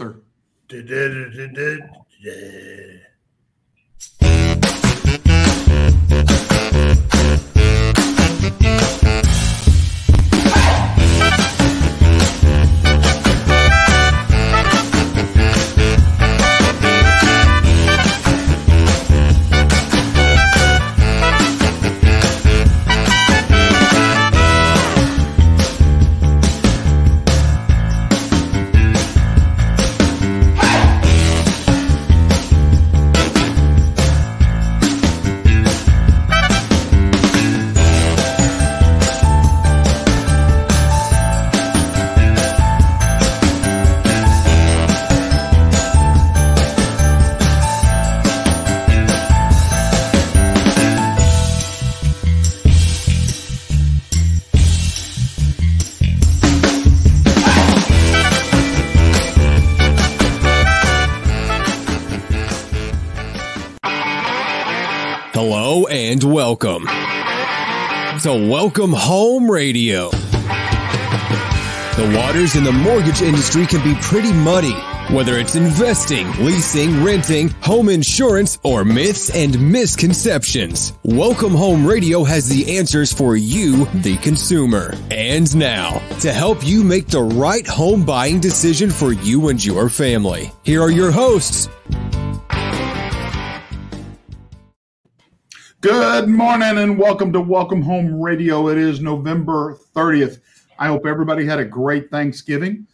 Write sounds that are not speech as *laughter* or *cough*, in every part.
Panther. Welcome Home Radio. The waters in the mortgage industry can be pretty muddy, whether it's investing, leasing, renting, home insurance, or myths and misconceptions. Welcome Home Radio has the answers for you, the consumer. And now, to help you make the right home buying decision for you and your family, here are your hosts, Good morning and welcome to Welcome Home Radio. It is November 30th. I hope everybody had a great Thanksgiving.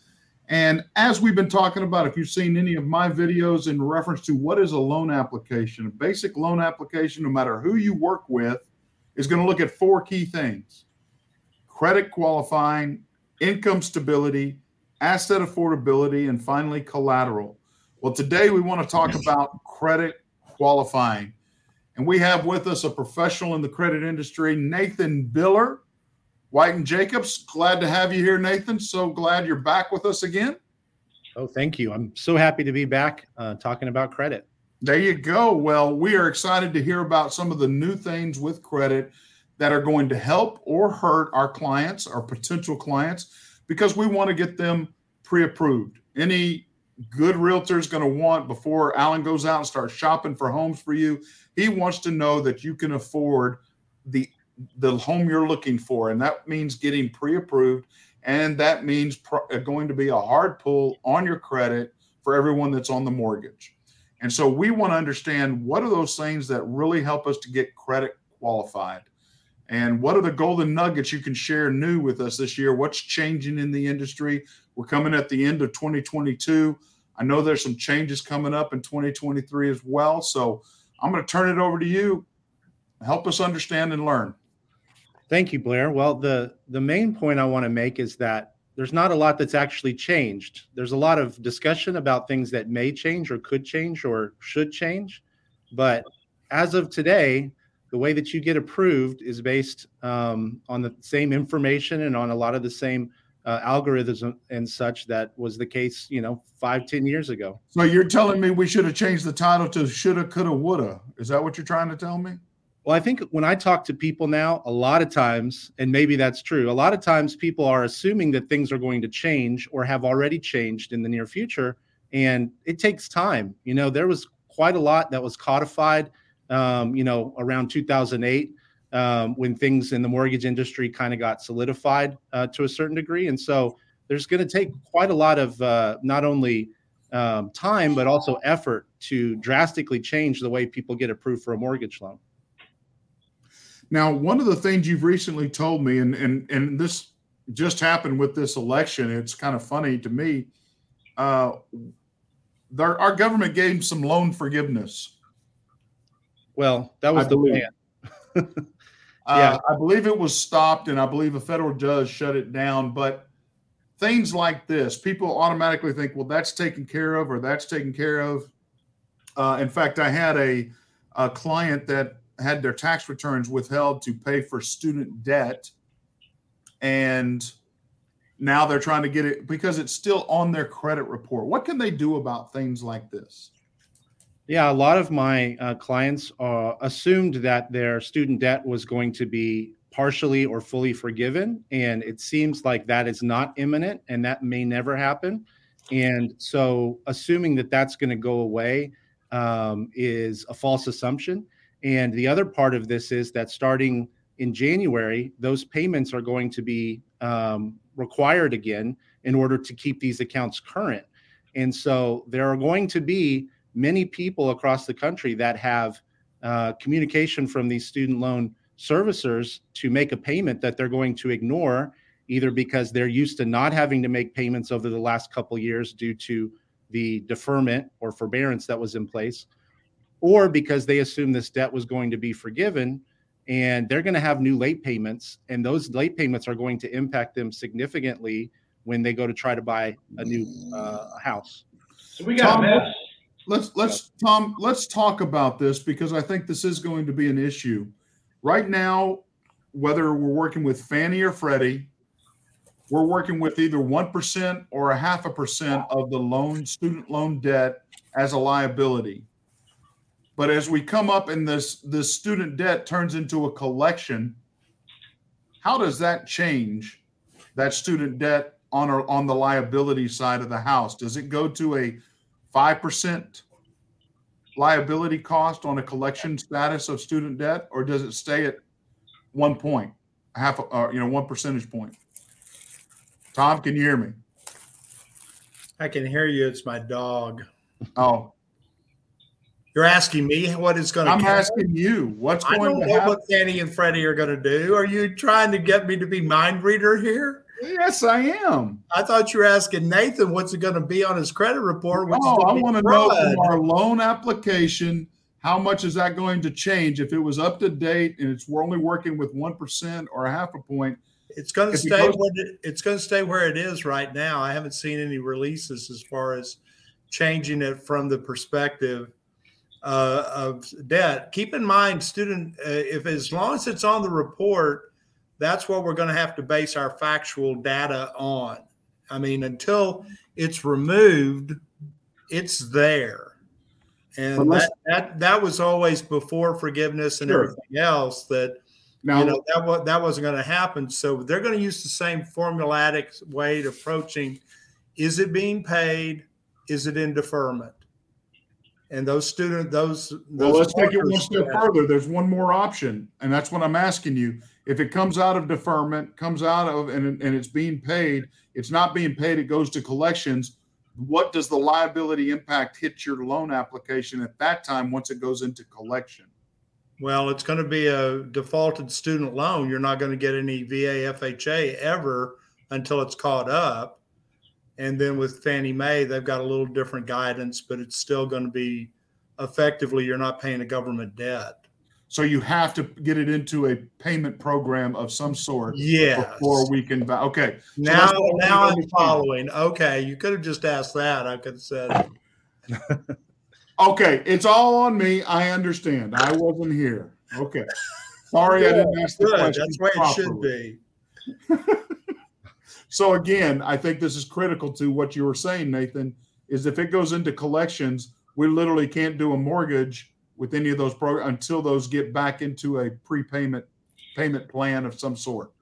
And as we've been talking about, if you've seen any of my videos in reference to what is a loan application, a basic loan application, no matter who you work with, is going to look at four key things credit qualifying, income stability, asset affordability, and finally collateral. Well, today we want to talk about credit qualifying. And we have with us a professional in the credit industry, Nathan Biller, White and Jacobs. Glad to have you here, Nathan. So glad you're back with us again. Oh, thank you. I'm so happy to be back uh, talking about credit. There you go. Well, we are excited to hear about some of the new things with credit that are going to help or hurt our clients, our potential clients, because we want to get them pre approved. Any good realtor is going to want before Alan goes out and starts shopping for homes for you he wants to know that you can afford the the home you're looking for, and that means getting pre-approved, and that means uh, going to be a hard pull on your credit for everyone that's on the mortgage. And so we want to understand what are those things that really help us to get credit qualified. And what are the golden nuggets you can share new with us this year? What's changing in the industry? We're coming at the end of 2022. I know there's some changes coming up in 2023 as well. So I'm going to turn it over to you. Help us understand and learn. Thank you, Blair. Well, the the main point I want to make is that there's not a lot that's actually changed. There's a lot of discussion about things that may change or could change or should change, but as of today, the way that you get approved is based um, on the same information and on a lot of the same uh, algorithms and such that was the case, you know, five, ten years ago. So you're telling me we should have changed the title to shoulda, coulda, woulda. Is that what you're trying to tell me? Well, I think when I talk to people now, a lot of times, and maybe that's true, a lot of times people are assuming that things are going to change or have already changed in the near future. And it takes time. You know, there was quite a lot that was codified, um, you know, around 2008 um, when things in the mortgage industry kind of got solidified uh, to a certain degree. And so there's going to take quite a lot of uh, not only um, time, but also effort to drastically change the way people get approved for a mortgage loan. Now, one of the things you've recently told me, and and and this just happened with this election. It's kind of funny to me. Uh, there, our government gave some loan forgiveness. Well, that was I the believe. plan. *laughs* yeah. Uh, I believe it was stopped, and I believe a federal judge shut it down. But things like this, people automatically think, well, that's taken care of, or that's taken care of. Uh, in fact, I had a, a client that had their tax returns withheld to pay for student debt, and now they're trying to get it because it's still on their credit report. What can they do about things like this? Yeah, a lot of my uh, clients uh, assumed that their student debt was going to be partially or fully forgiven. And it seems like that is not imminent and that may never happen. And so, assuming that that's going to go away um, is a false assumption. And the other part of this is that starting in January, those payments are going to be um, required again in order to keep these accounts current. And so, there are going to be many people across the country that have uh, communication from these student loan servicers to make a payment that they're going to ignore either because they're used to not having to make payments over the last couple years due to the deferment or forbearance that was in place or because they assume this debt was going to be forgiven and they're going to have new late payments and those late payments are going to impact them significantly when they go to try to buy a new uh, house so we got Tom, mess. Let's let's tom let's talk about this because i think this is going to be an issue. Right now whether we're working with fannie or freddie we're working with either 1% or a half a percent of the loan student loan debt as a liability. But as we come up and this this student debt turns into a collection how does that change that student debt on our, on the liability side of the house? Does it go to a 5% liability cost on a collection status of student debt or does it stay at one point half uh, you know one percentage point Tom, can you hear me? I can hear you. It's my dog. Oh, you're asking me what is going to. I'm asking you what's going. I don't to know happen. what Fannie and Freddie are going to do. Are you trying to get me to be mind reader here? Yes, I am. I thought you were asking Nathan what's it going to be on his credit report. Oh, I want to know from our loan application how much is that going to change if it was up to date and it's we're only working with one percent or a half a point. It's going to stay. goes- Where it, it's going to stay where it is right now. I haven't seen any releases as far as changing it from the perspective uh, of debt. Keep in mind, student, uh, if as long as it's on the report, that's what we're going to have to base our factual data on. I mean, until it's removed, it's there. And let's- that, that that was always before forgiveness and Sure. everything else that Now, you know that was that wasn't going to happen. So they're going to use the same formulatic way to approaching: is it being paid? Is it in deferment? And those student those well, let's take it one step further. There's one more option, and that's what I'm asking you. If it comes out of deferment, comes out of and, and it's being paid, it's not being paid, it goes to collections. What does the liability impact hit your loan application at that time once it goes into collection? Well, it's going to be a defaulted student loan. You're not going to get any VA FHA ever until it's caught up. And then with Fannie Mae, they've got a little different guidance, but it's still going to be effectively you're not paying a government debt. So you have to get it into a payment program of some sort Yeah. before we can. va- Okay, Now, that's now I'm understand. following. Okay, you could have just asked that. I could have said, *laughs* okay, it's all on me. I understand. I wasn't here. Okay, sorry I didn't ask the "Good, question. that's way it should be." *laughs* So again, I think this is critical to what you were saying, Nathan. Is if it goes into collections, we literally can't do a mortgage with any of those programs until those get back into a prepayment payment plan of some sort.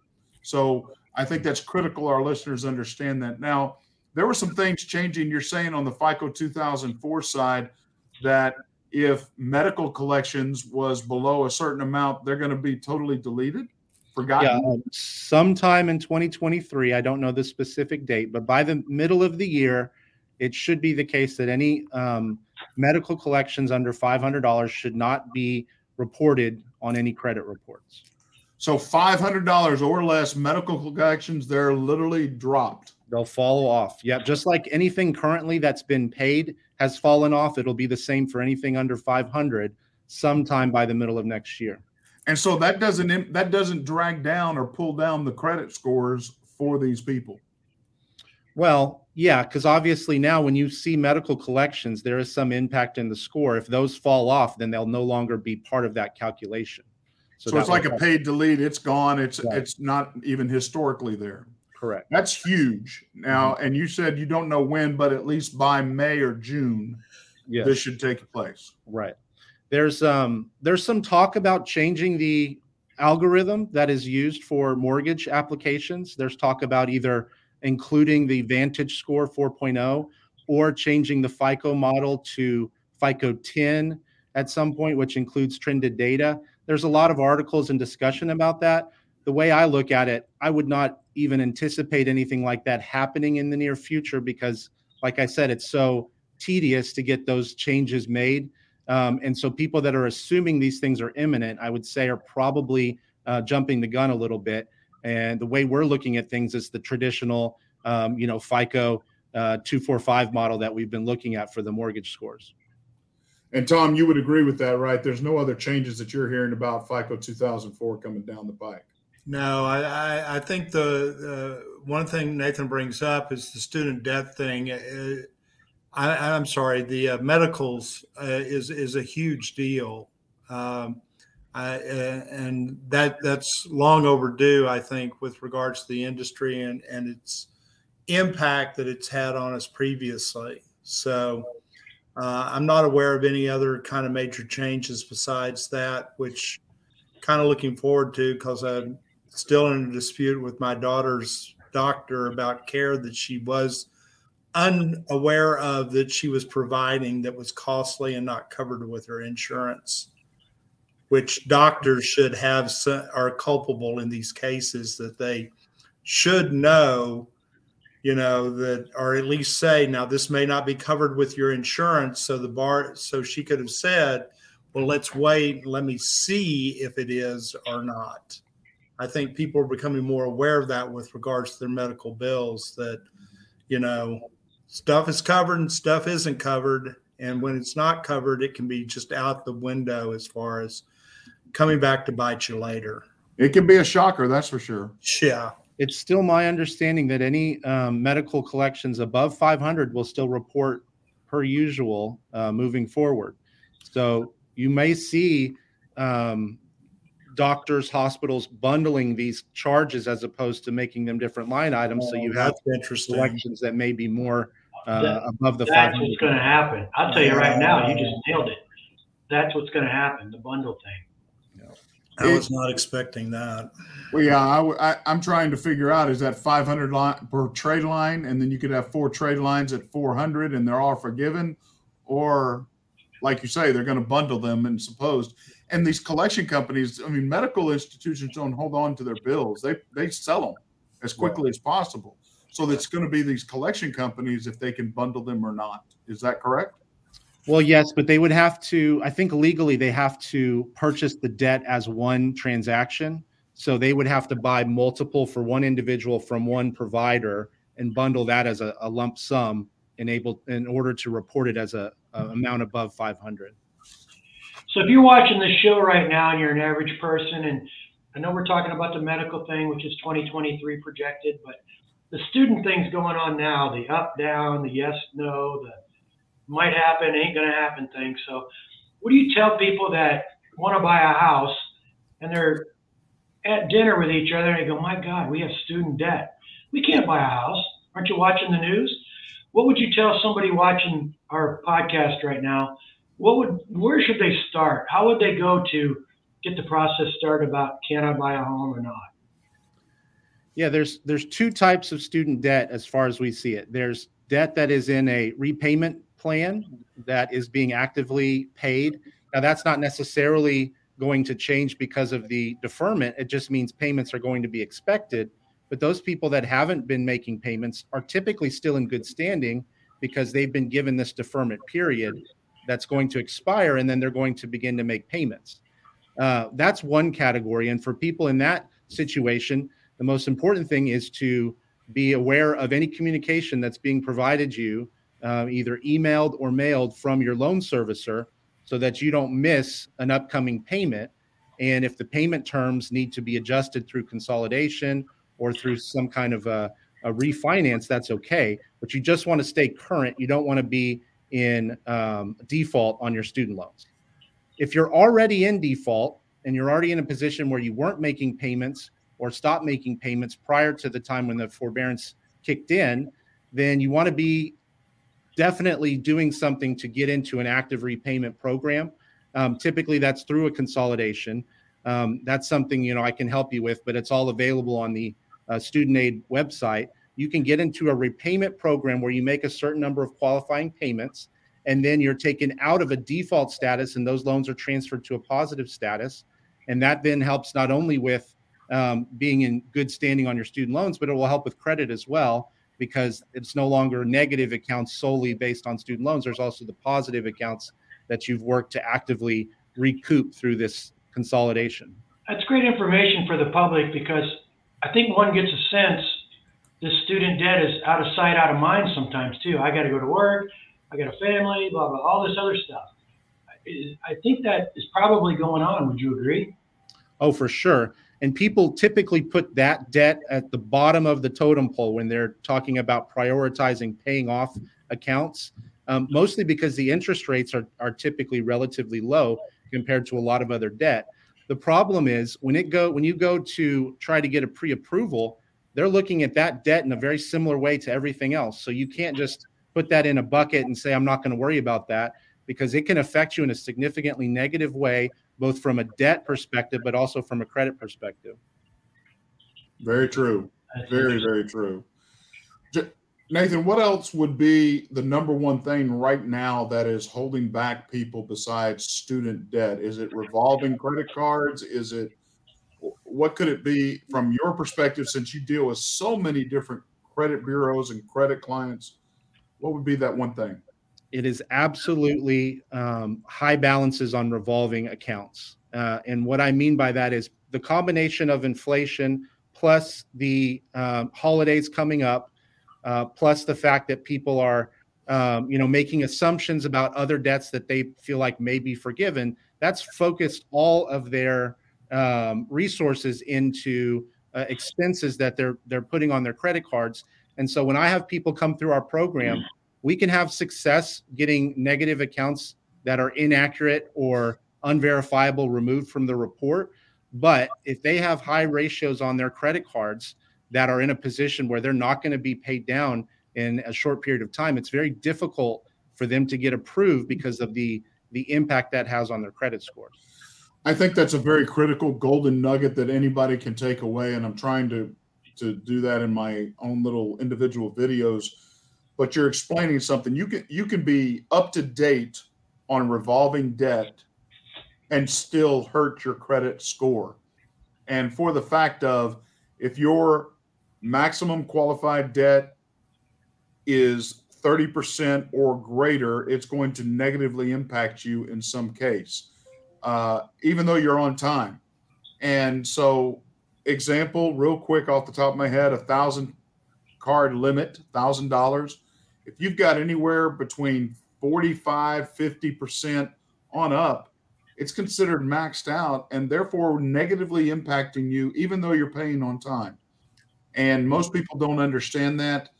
So I think that's critical. Our listeners understand that. Now, there were some things changing. You're saying on the FICO 2004 side that if medical collections was below a certain amount, they're going to be totally deleted, forgotten. Yeah, um, sometime in 2023, I don't know the specific date, but by the middle of the year, it should be the case that any um, medical collections under $500 should not be reported on any credit reports. So five hundred dollars or less medical collections, they're literally dropped. They'll fall off. Yeah, just like anything currently that's been paid has fallen off, it'll be the same for anything under 500 sometime by the middle of next year. And so that doesn't that doesn't drag down or pull down the credit scores for these people. Well, yeah, because obviously now when you see medical collections, there is some impact in the score. If those fall off, then they'll no longer be part of that calculation. So, that it's like a paid delete. It's gone. It's Right. it's not even historically there. correct. That's huge. Now, and you said you don't know when, but at least by May or June, Yes. this should take place. Right. There's um there's some talk about changing the algorithm that is used for mortgage applications. There's talk about either including the Vantage Score 4.0, or changing the FICO model to FICO 10 at some point, which includes trended data. There's a lot of articles and discussion about that. The way I look at it, I would not even anticipate anything like that happening in the near future because, like I said, it's so tedious to get those changes made. Um, and so people that are assuming these things are imminent, I would say, are probably uh, jumping the gun a little bit. And the way we're looking at things is the traditional, um, you know, FICO uh, 245 model that we've been looking at for the mortgage scores. And Tom, you would agree with that, right? There's no other changes that you're hearing about FICO 2004 coming down the pike. No, I, I, I think the, the one thing Nathan brings up is the student debt thing. Uh, I, am sorry, the uh, medicals uh, is is a huge deal, um, I, uh, and that that's long overdue. I think with regards to the industry and and its impact that it's had on us previously. So uh, I'm not aware of any other kind of major changes besides that, which kind of looking forward to because I'm still in a dispute with my daughter's doctor about care that she was unaware of that she was providing that was costly and not covered with her insurance which doctors should have are culpable in these cases that they should know you know that or at least say now this may not be covered with your insurance so the bar so she could have said well let's wait let me see if it is or not. I think people are becoming more aware of that with regards to their medical bills that you know stuff is covered and stuff isn't covered and when it's not covered it can be just out the window as far as coming back to bite you later it can be a shocker that's for sure yeah it's still my understanding that any um, medical collections above 500 will still report per usual uh, moving forward. So you may see um, doctors, hospitals bundling these charges as opposed to making them different line items. so you oh, have interesting. collections that may be more uh, that, above the. That's what's going to happen. I'll tell you right now. You just nailed it. That's what's going to happen. The bundle thing. I was not expecting that. Well, yeah, I, I, am trying to figure out is that 500 line per trade line, and then you could have four trade lines at 400, and they're all forgiven, or like you say, they're going to bundle them and supposed. And these collection companies, I mean, medical institutions don't hold on to their bills; they they sell them as quickly as possible. So it's going to be these collection companies if they can bundle them or not. Is that correct? Well, yes, but they would have to, I think legally, they have to purchase the debt as one transaction. So they would have to buy multiple for one individual from one provider and bundle that as a, a lump sum enabled in order to report it as a, a amount above 500. So if you're watching this show right now and you're an average person, and I know we're talking about the medical thing, which is 2023 projected, but the student thing's going on now, the up, down, the yes, no, the might happen, ain't to happen thing. So, what do you tell people that want to buy a house and they're at dinner with each other and they go, My God, we have student debt. We can't buy a house. Aren't you watching the news? What would you tell somebody watching our podcast right now? What would where should they start? How would they go to get the process started about can I buy a home or not? Yeah, there's there's two types of student debt as far as we see it. There's debt that is in a repayment plan that is being actively paid. Now, that's not necessarily going to change because of the deferment. It just means payments are going to be expected. But those people that haven't been making payments are typically still in good standing because they've been given this deferment period that's going to expire and then they're going to begin to make payments. Uh, that's one category. And for people in that situation, the most important thing is to be aware of any communication that's being provided you uh, either emailed or mailed from your loan servicer so that you don't miss an upcoming payment. And if the payment terms need to be adjusted through consolidation or through some kind of a, a refinance, that's okay. But you just want to stay current. You don't want to be in um, default on your student loans. If you're already in default and you're already in a position where you weren't making payments or stop making payments prior to the time when the forbearance kicked in, then you want to be definitely doing something to get into an active repayment program. Um, typically, that's through a consolidation. Um, that's something you know I can help you with, but it's all available on the uh, student aid website. you can get into a repayment program where you make a certain number of qualifying payments and then you're taken out of a default status and those loans are transferred to a positive status and that then helps not only with um, being in good standing on your student loans but it will help with credit as well because it's no longer negative accounts solely based on student loans there's also the positive accounts that you've worked to actively recoup through this consolidation that's great information for the public because i think one gets a sense this student debt is out of sight out of mind sometimes too i got to go to work I got a family, blah, blah, all this other stuff. I think that is probably going on. Would you agree? Oh, for sure. And people typically put that debt at the bottom of the totem pole when they're talking about prioritizing paying off accounts, um, mostly because the interest rates are, are typically relatively low compared to a lot of other debt. The problem is when it go when you go to try to get a pre-approval, they're looking at that debt in a very similar way to everything else. So you can't just put that in a bucket and say, I'm not going to worry about that because it can affect you in a significantly negative way, both from a debt perspective, but also from a credit perspective. Very true. Very, very true. Nathan, what else would be the number one thing right now that is holding back people besides student debt? Is it revolving credit cards? Is it what could it be from your perspective since you deal with so many different credit bureaus and credit clients? what would be that one thing? It is absolutely um, high balances on revolving accounts. Uh, and what I mean by that is the combination of inflation plus the um, holidays coming up, uh, plus the fact that people are, um, you know, making assumptions about other debts that they feel like may be forgiven. That's focused all of their um, resources into uh, expenses that they're they're putting on their credit cards. And so when I have people come through our program, we can have success getting negative accounts that are inaccurate or unverifiable removed from the report. But if they have high ratios on their credit cards that are in a position where they're not going to be paid down in a short period of time, it's very difficult for them to get approved because of the the impact that has on their credit scores. I think that's a very critical golden nugget that anybody can take away, and I'm trying to to do that in my own little individual videos. But you're explaining something. You can you can be up to date on revolving debt and still hurt your credit score. And for the fact of if your maximum qualified debt is 30% or greater, it's going to negatively impact you in some case, uh, even though you're on time. And so example, real quick off the top of my head, a thousand card limit, thousand dollars. If you've got anywhere between 45, 50% on up, it's considered maxed out and therefore negatively impacting you, even though you're paying on time. And most people don't understand that.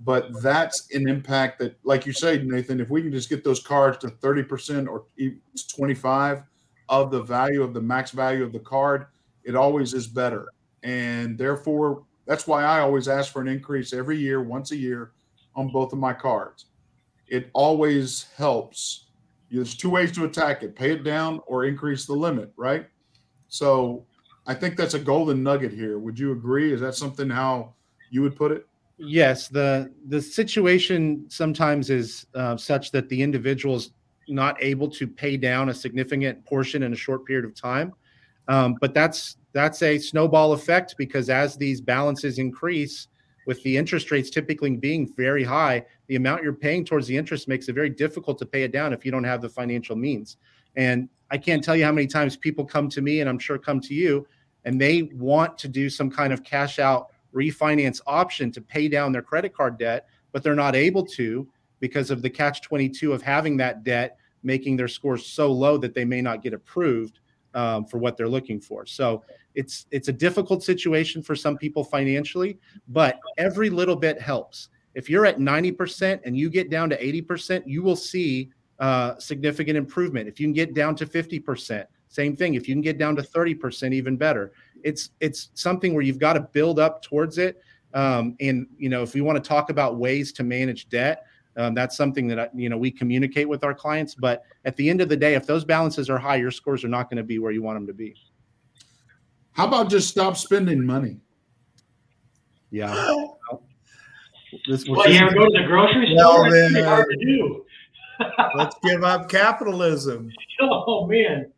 But that's an impact that, like you say, Nathan, if we can just get those cards to 30% or 25 of the value of the max value of the card, it always is better. And therefore, that's why I always ask for an increase every year, once a year, on both of my cards. It always helps. There's two ways to attack it pay it down or increase the limit, right? So I think that's a golden nugget here. Would you agree? Is that something how you would put it? Yes, the the situation sometimes is uh, such that the individual is not able to pay down a significant portion in a short period of time. Um, but that's that's a snowball effect because as these balances increase, with the interest rates typically being very high, the amount you're paying towards the interest makes it very difficult to pay it down if you don't have the financial means. And I can't tell you how many times people come to me, and I'm sure come to you, and they want to do some kind of cash out refinance option to pay down their credit card debt, but they're not able to because of the catch 22 of having that debt making their scores so low that they may not get approved um, for what they're looking for. So it's it's a difficult situation for some people financially, but every little bit helps. If you're at 90% and you get down to 80%, you will see uh, significant improvement. If you can get down to 50%, same thing. If you can get down to 30%, even better. It's it's something where you've got to build up towards it. Um, and you know, if we want to talk about ways to manage debt, um, that's something that you know we communicate with our clients. But at the end of the day, if those balances are high, your scores are not going to be where you want them to be. How about just stop spending money? Yeah. *gasps* This well, you ever go to the grocery store? Well, then, it's hard to do. *laughs* let's give up capitalism. *laughs* Oh man.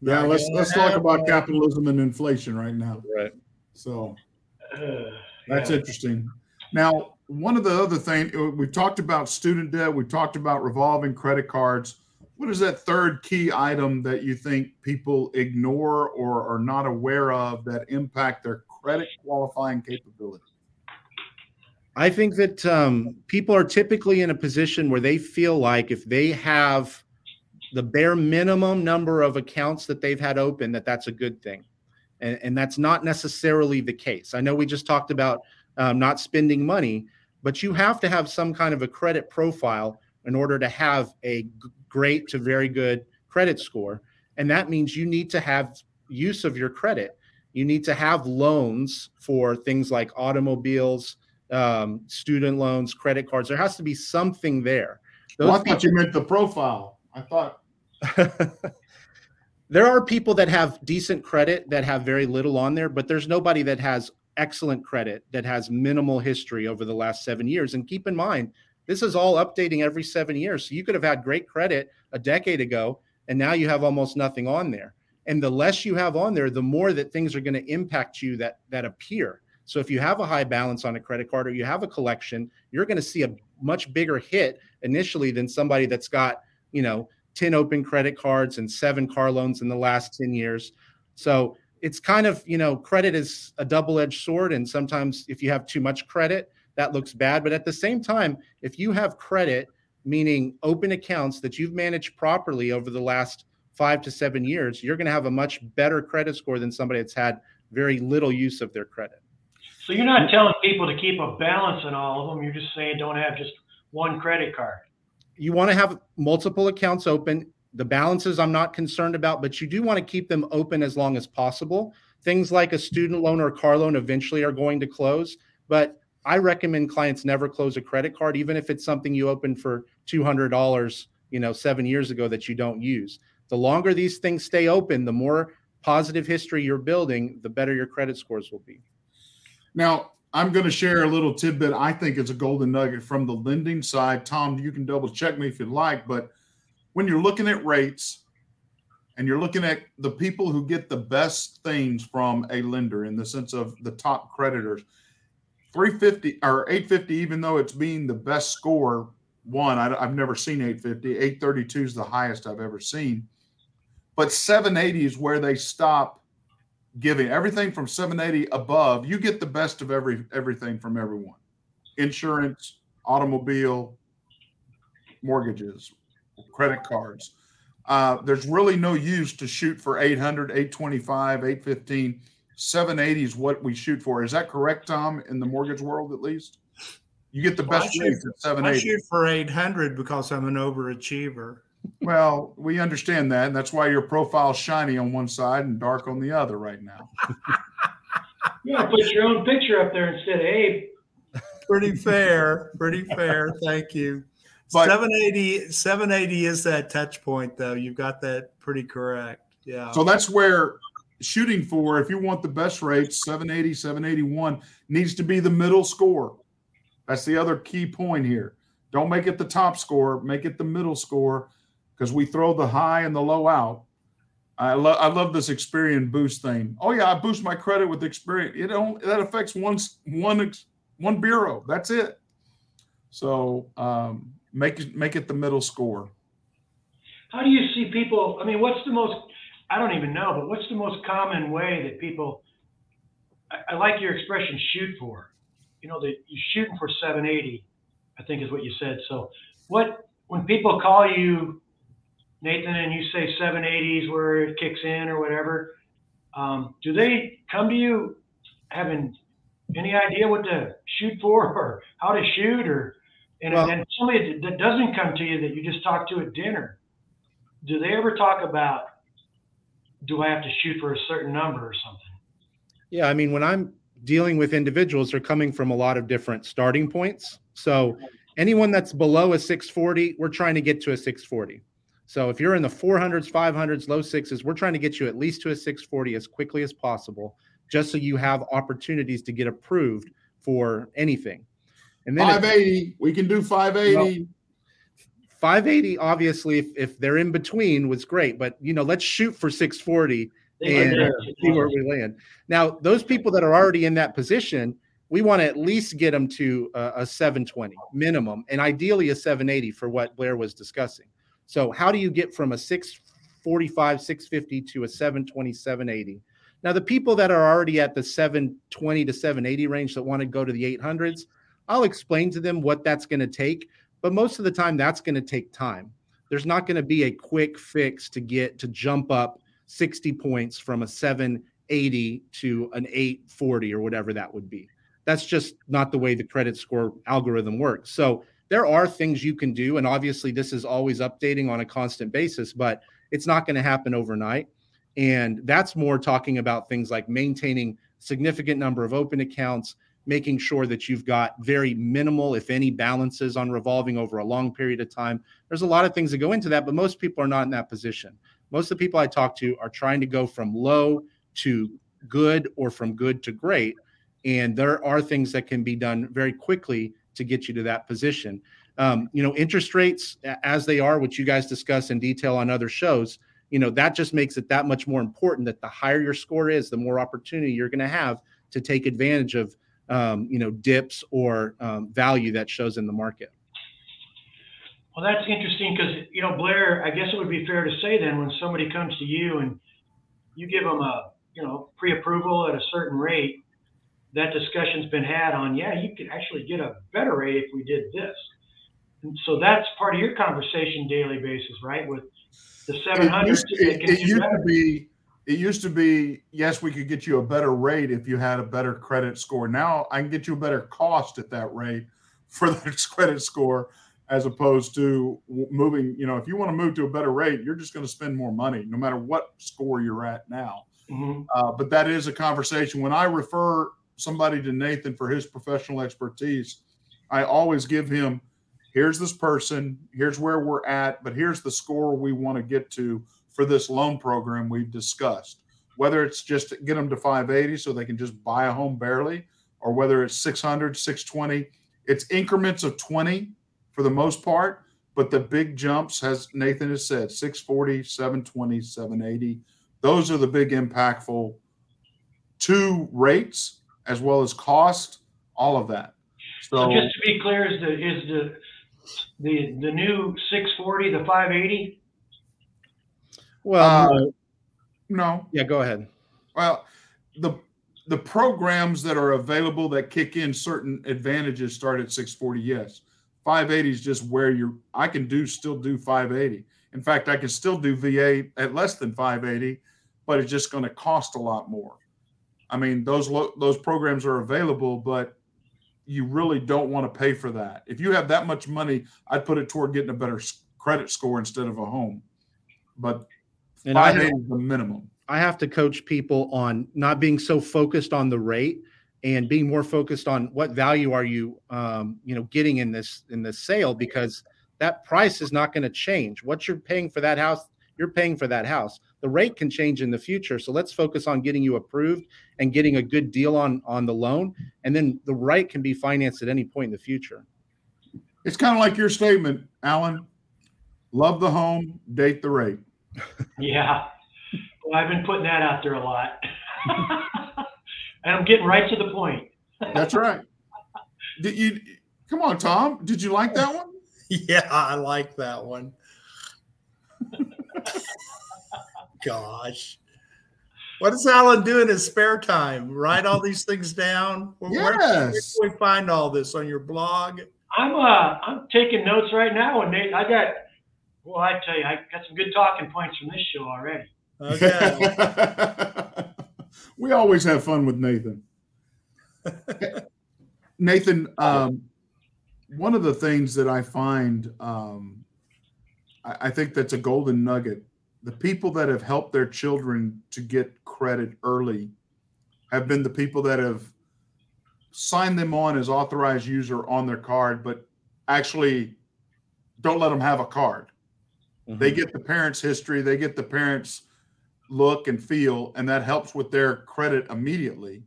Yeah, let's let's talk about capitalism and inflation right now. Right. So *sighs* that's interesting. Now, one of the other things uh, we talked about student debt, we talked about revolving credit cards. What is that third key item that you think people ignore or are not aware of that impact their credit qualifying capability? I think that um, people are typically in a position where they feel like if they have the bare minimum number of accounts that they've had open, that that's a good thing. And, and that's not necessarily the case. I know we just talked about um, not spending money, but you have to have some kind of a credit profile in order to have a great to very good credit score. And that means you need to have use of your credit. You need to have loans for things like automobiles, um, student loans, credit cards. There has to be something there. Those well, I thought people, you meant the profile. I thought. *laughs* there are people that have decent credit that have very little on there, but there's nobody that has excellent credit that has minimal history over the last seven years. And keep in mind, this is all updating every seven years. So you could have had great credit a decade ago, and now you have almost nothing on there. And the less you have on there, the more that things are going to impact you that that appear. So if you have a high balance on a credit card or you have a collection, you're going to see a much bigger hit initially than somebody that's got, you know, 10 open credit cards and seven car loans in the last 10 years. So it's kind of you know credit is a double-edged sword and sometimes if you have too much credit that looks bad. But at the same time if you have credit meaning open accounts that you've managed properly over the last five to seven years you're going to have a much better credit score than somebody that's had very little use of their credit. So you're not telling people to keep a balance in all of them you're just saying don't have just one credit card? You want to have multiple accounts open the balances I'm not concerned about, but you do want to keep them open as long as possible. Things like a student loan or car loan eventually are going to close, but I recommend clients never close a credit card, even if it's something you opened for $200, you know, seven years ago that you don't use. The longer these things stay open, the more positive history you're building, the better your credit scores will be. Now, I'm going to share a little tidbit I think is a golden nugget from the lending side. Tom, you can double check me if you'd like, but when you're looking at rates and you're looking at the people who get the best things from a lender in the sense of the top creditors 350 or 850 even though it's being the best score one I, have never seen 850 832 is the highest i've ever seen. But 780 is where they stop giving everything from 780 above. You get the best of every everything from everyone. Insurance automobile mortgages credit cards. Uh, there's really no use to shoot for 800, 825, 815. 780 is what we shoot for. Is that correct, Tom, in the mortgage world at least? You get the well, best rates at 780. I shoot for 800 because I'm an overachiever. Well, we understand that. And that's why your profile's shiny on one side and dark on the other right now. you want to put your own picture up there instead of Abe. Pretty fair. Pretty fair. Thank you. But 780, 780 is that touch point, though. You've got that pretty correct. Yeah. So that's where shooting for, if you want the best rates, 780, 781 needs to be the middle score. That's the other key point here. Don't make it the top score, make it the middle score because we throw the high and the low out. I love I love this Experian boost thing. Oh yeah, I boost my credit with Experian. It don't that affects one one one bureau. That's it. So um, make it make it the middle score. How do you see people? I mean, what's the most? I don't even know, but what's the most common way that people? I, I like your expression, shoot for. You know, that you're shooting for 780. I think is what you said. So, what when people call you, Nathan, and you say 780s where it kicks in or whatever, um, do they come to you having any idea what to shoot for or how to shoot or and, well, and somebody that doesn't come to you that you just talk to at dinner, do they ever talk about, do I have to shoot for a certain number or something? Yeah, I mean, when I'm dealing with individuals, they're coming from a lot of different starting points. So anyone that's below a 640, we're trying to get to a 640. So if you're in the 400s, 500s, low sixes, we're trying to get you at least to a 640 as quickly as possible, just so you have opportunities to get approved for anything. And then 580, we can do 580. Well, 580, obviously, if, if they're in between, was great. But you know, let's shoot for 640 and see where we land. Now, those people that are already in that position, we want to at least get them to a, a 720 minimum, and ideally a 780 for what Blair was discussing. So, how do you get from a 645, 650 to a 720, 780? Now, the people that are already at the 720 to 780 range that want to go to the 800s, I'll explain to them what that's going to take. But most of the time, that's going to take time. There's not going to be a quick fix to get to jump up 60 points from a 780 to an 840 or whatever that would be. That's just not the way the credit score algorithm works. So there are things you can do. And obviously, this is always updating on a constant basis, but it's not going to happen overnight. And that's more talking about things like maintaining significant number of open accounts, making sure that you've got very minimal, if any, balances on revolving over a long period of time. There's a lot of things that go into that, but most people are not in that position. Most of the people I talk to are trying to go from low to good or from good to great. And there are things that can be done very quickly to get you to that position. Um, you know, interest rates as they are, which you guys discuss in detail on other shows, you know, that just makes it that much more important that the higher your score is, the more opportunity you're going to have to take advantage of, um, you know, dips or um, value that shows in the market. Well, that's interesting because, you know, Blair, I guess it would be fair to say then when somebody comes to you and you give them a, you know, pre approval at a certain rate, that discussion's been had on, yeah, you could actually get a better rate if we did this. And so that's part of your conversation daily basis, right? With the 700. It used, it, it used to be, it used to be, yes, we could get you a better rate if you had a better credit score. Now I can get you a better cost at that rate *laughs* for that credit score as opposed to moving. You know, if you want to move to a better rate, you're just going to spend more money, no matter what score you're at now. Mm-hmm. Uh, but that is a conversation. When I refer somebody to Nathan for his professional expertise, I always give him here's this person, here's where we're at, but here's the score we want to get to for this loan program we've discussed. Whether it's just get them to 580 so they can just buy a home barely, or whether it's 600, 620, it's increments of 20 for the most part. But the big jumps, as Nathan has said, 640, 720, 780. Those are the big impactful two rates as well as cost, all of that. So, so just to be clear, is the is the the the new 640 the 580? Well, uh, no. Yeah, go ahead. Well, the the programs that are available that kick in certain advantages start at 640. Yes, 580 is just where you're i can do still do 580 in fact i can still do va at less than 580 but it's just going to cost a lot more i mean those lo- those programs are available but you really don't want to pay for that if you have that much money i'd put it toward getting a better credit score instead of a home but and 580 is the minimum. I have to coach people on not being so focused on the rate and being more focused on what value are you um, you know getting in this in this sale because that price is not going to change. What you're paying for that house you're paying for that house. The rate can change in the future. So let's focus on getting you approved and getting a good deal on on the loan. And then the right can be financed at any point in the future. It's kind of like your statement alan. Love the home date the rate yeah well i've been putting that out there a lot *laughs* and I'm getting right to the point. That's right. Did you come on, Tom? Did you like that one? *laughs* Yeah, I like that one. *laughs* Gosh. What does Alan do in his spare time? Write all these things down? Yes. Where, where can we find all this on your blog? I'm uh I'm taking notes right now, and Nate, I got well, I tell you, I got some good talking points from this show already. Okay. *laughs* we always have fun with Nathan. Nathan, um, one of the things that I find, um, I, I think that's a golden nugget. The people that have helped their children to get credit early have been the people that have signed them on as authorized user on their card, but actually don't let them have a card. Mm-hmm. They get the parents' history, they get the parents' look and feel, and that helps with their credit immediately.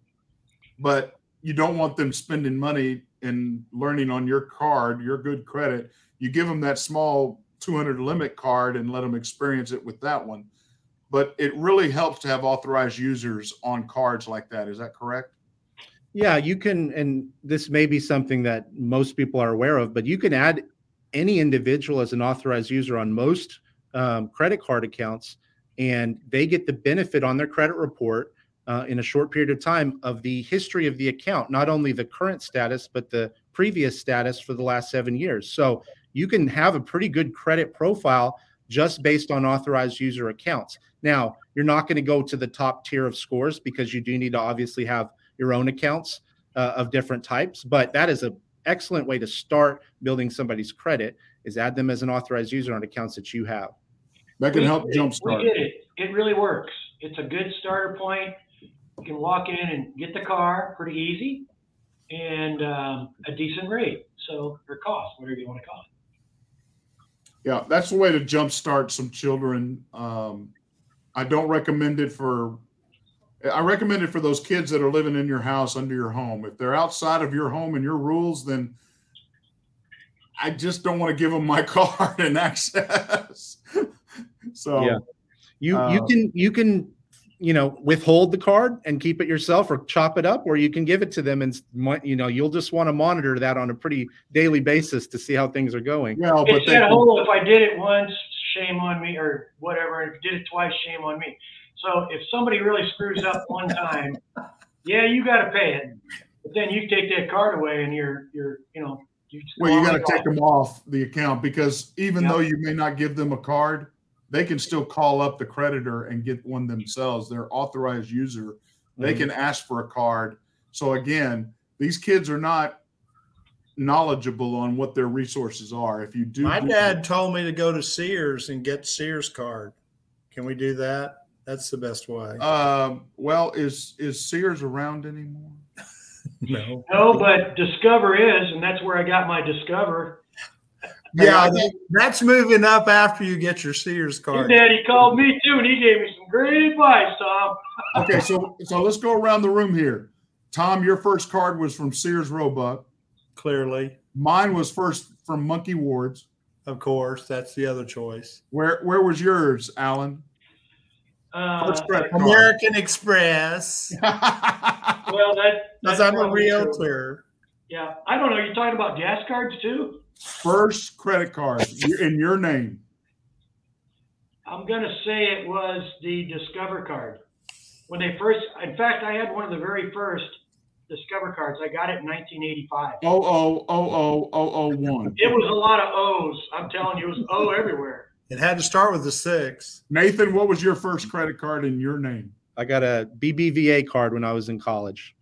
But you don't want them spending money and learning on your card, your good credit, you give them that small 200 limit card and let them experience it with that one. But it really helps to have authorized users on cards like that. Is that correct? Yeah, you can, and this may be something that most people are aware of, but you can add any individual as an authorized user on most um, credit card accounts, and they get the benefit on their credit report uh, in a short period of time of the history of the account, not only the current status, but the previous status for the last seven years. So you can have a pretty good credit profile just based on authorized user accounts. Now, you're not going to go to the top tier of scores because you do need to obviously have your own accounts uh, of different types, but that is an excellent way to start building somebody's credit is add them as an authorized user on accounts that you have. That can help jumpstart. We get it. It really works. It's a good starter point. You can walk in and get the car pretty easy and um, a decent rate. So, or cost, whatever you want to call it. Yeah, that's the way to jumpstart some children. Um, I don't recommend it for. I recommend it for those kids that are living in your house under your home. If they're outside of your home and your rules, then I just don't want to give them my *laughs* card and access. *laughs* so yeah. you uh, you can you can you know withhold the card and keep it yourself or chop it up or you can give it to them and you know you'll just want to monitor that on a pretty daily basis to see how things are going well but it's that whole if i did it once shame on me or whatever if you did it twice shame on me so if somebody really screws up one time yeah you got to pay it but then you take that card away and you're you're you know you well you got to take them off the account because even yep. though you may not give them a card they can still call up the creditor and get one themselves. They're authorized user. They mm-hmm. can ask for a card. So again, these kids are not knowledgeable on what their resources are. If you do, my do dad that, told me to go to Sears and get Sears card. Can we do that? That's the best way. Um, well, is is Sears around anymore? *laughs* no, no, but Discover is, and that's where I got my Discover. Yeah, that's moving up after you get your Sears card. Your daddy called me too, and he gave me some great advice, Tom. *laughs* okay, so so let's go around the room here. Tom, your first card was from Sears Roebuck. Clearly. Mine was first from Monkey Ward's. Of course, that's the other choice. Where where was yours, Alan? Uh, American Express. *laughs* well, that because I'm a realtor. Yeah, I don't know. You're talking about gas cards too. First credit card in your name. I'm going to say it was the Discover card. When they first, in fact, I had one of the very first Discover cards. I got it in 1985. Oh, oh, oh, oh, oh, oh, one. It was a lot of O's. I'm telling you, it was O everywhere. It had to start with the six. Nathan, what was your first credit card in your name? I got a BBVA card when I was in college.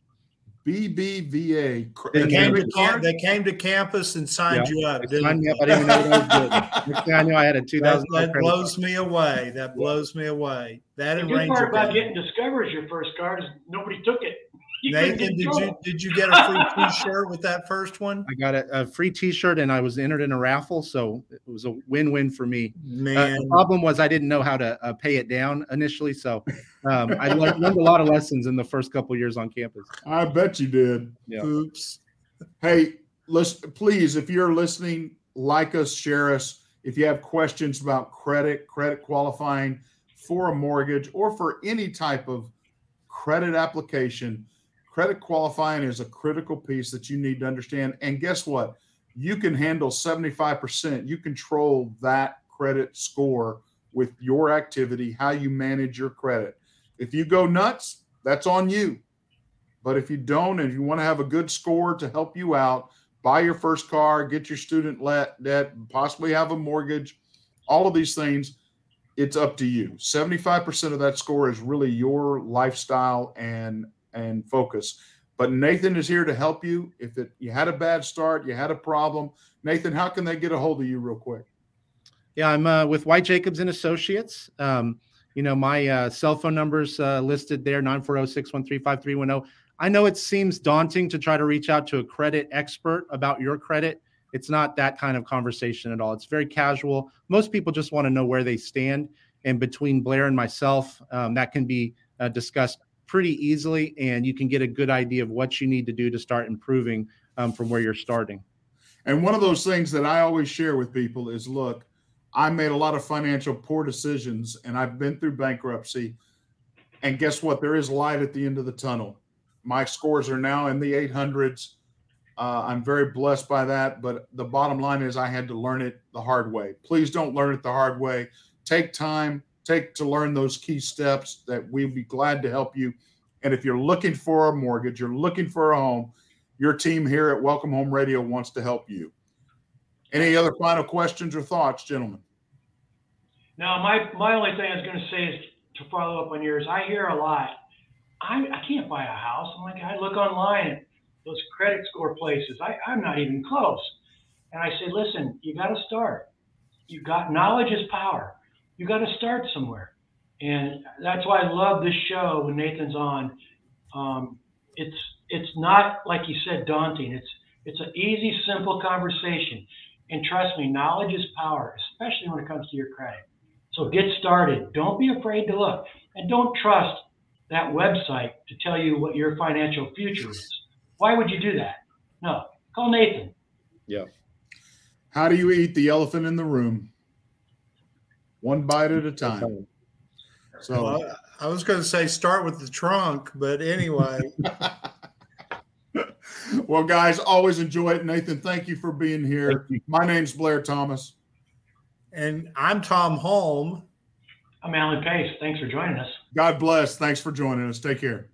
BBVA. They came, to, they came to campus and signed you up. Signed me up. I didn't even know that was good. *laughs* I knew I had a 2000. That, that blows me away. That blows me away. That the and good Ranger part about getting Discover as your first card is nobody took it. You Nathan, did you did you get a free *laughs* T-shirt with that first one? I got a, a, free T-shirt and I was entered in a raffle, so it was a win-win for me. Man, uh, the problem was I didn't know how to uh, pay it down initially, so um, I learned, *laughs* learned, a lot of lessons in the first couple years on campus. I bet you did. Yeah. Oops. Hey, listen, please, if you're listening, like us, share us. If you have questions about credit, credit qualifying for a mortgage, or for any type of credit application Credit qualifying is a critical piece that you need to understand. And guess what? You can handle 75%. You control that credit score with your activity, how you manage your credit. If you go nuts, that's on you. But if you don't, and you want to have a good score to help you out, buy your first car, get your student debt, possibly have a mortgage, all of these things, it's up to you. 75% of that score is really your lifestyle and and focus. But Nathan is here to help you. If it, you had a bad start, you had a problem, Nathan, how can they get a hold of you real quick? Yeah, I'm uh, with White Jacobs and Associates. Um, you know, my uh, cell phone number's uh, listed there 940-613-5310. I know it seems daunting to try to reach out to a credit expert about your credit. It's not that kind of conversation at all. It's very casual. Most people just want to know where they stand. And between Blair and myself, um, that can be uh, discussed pretty easily, and you can get a good idea of what you need to do to start improving um, from where you're starting. And one of those things that I always share with people is look, I made a lot of financial poor decisions and I've been through bankruptcy. And guess what? There is light at the end of the tunnel. My scores are now in the 800s. Uh, I'm very blessed by that. But the bottom line is, I had to learn it the hard way. Please don't learn it the hard way. Take time, take to learn those key steps that we'd be glad to help you. And if you're looking for a mortgage, you're looking for a home, your team here at Welcome Home Radio wants to help you. Any other final questions or thoughts, gentlemen? Now, my, my only thing I was going to say is to follow up on yours. I hear a lot. I, I can't buy a house. I'm like, I look online at those credit score places. I, I'm not even close. And I say, listen, you got to start. You got knowledge is power. You got to start somewhere. And that's why I love this show when Nathan's on. Um, it's it's not like you said daunting. It's it's an easy, simple conversation. And trust me, knowledge is power, especially when it comes to your credit. So get started. Don't be afraid to look, and don't trust that website to tell you what your financial future is. Why would you do that? No, call Nathan. Yeah. How do you eat the elephant in the room? One bite at a time. So Well, I was going to say start with the trunk, but anyway, *laughs* well, guys, always enjoy it. Nathan, thank you for being here. My name's Blair Thomas. and I'm Tom Hulme. I'm Alan Pace. Thanks for joining us. God bless. Thanks for joining us. Take care.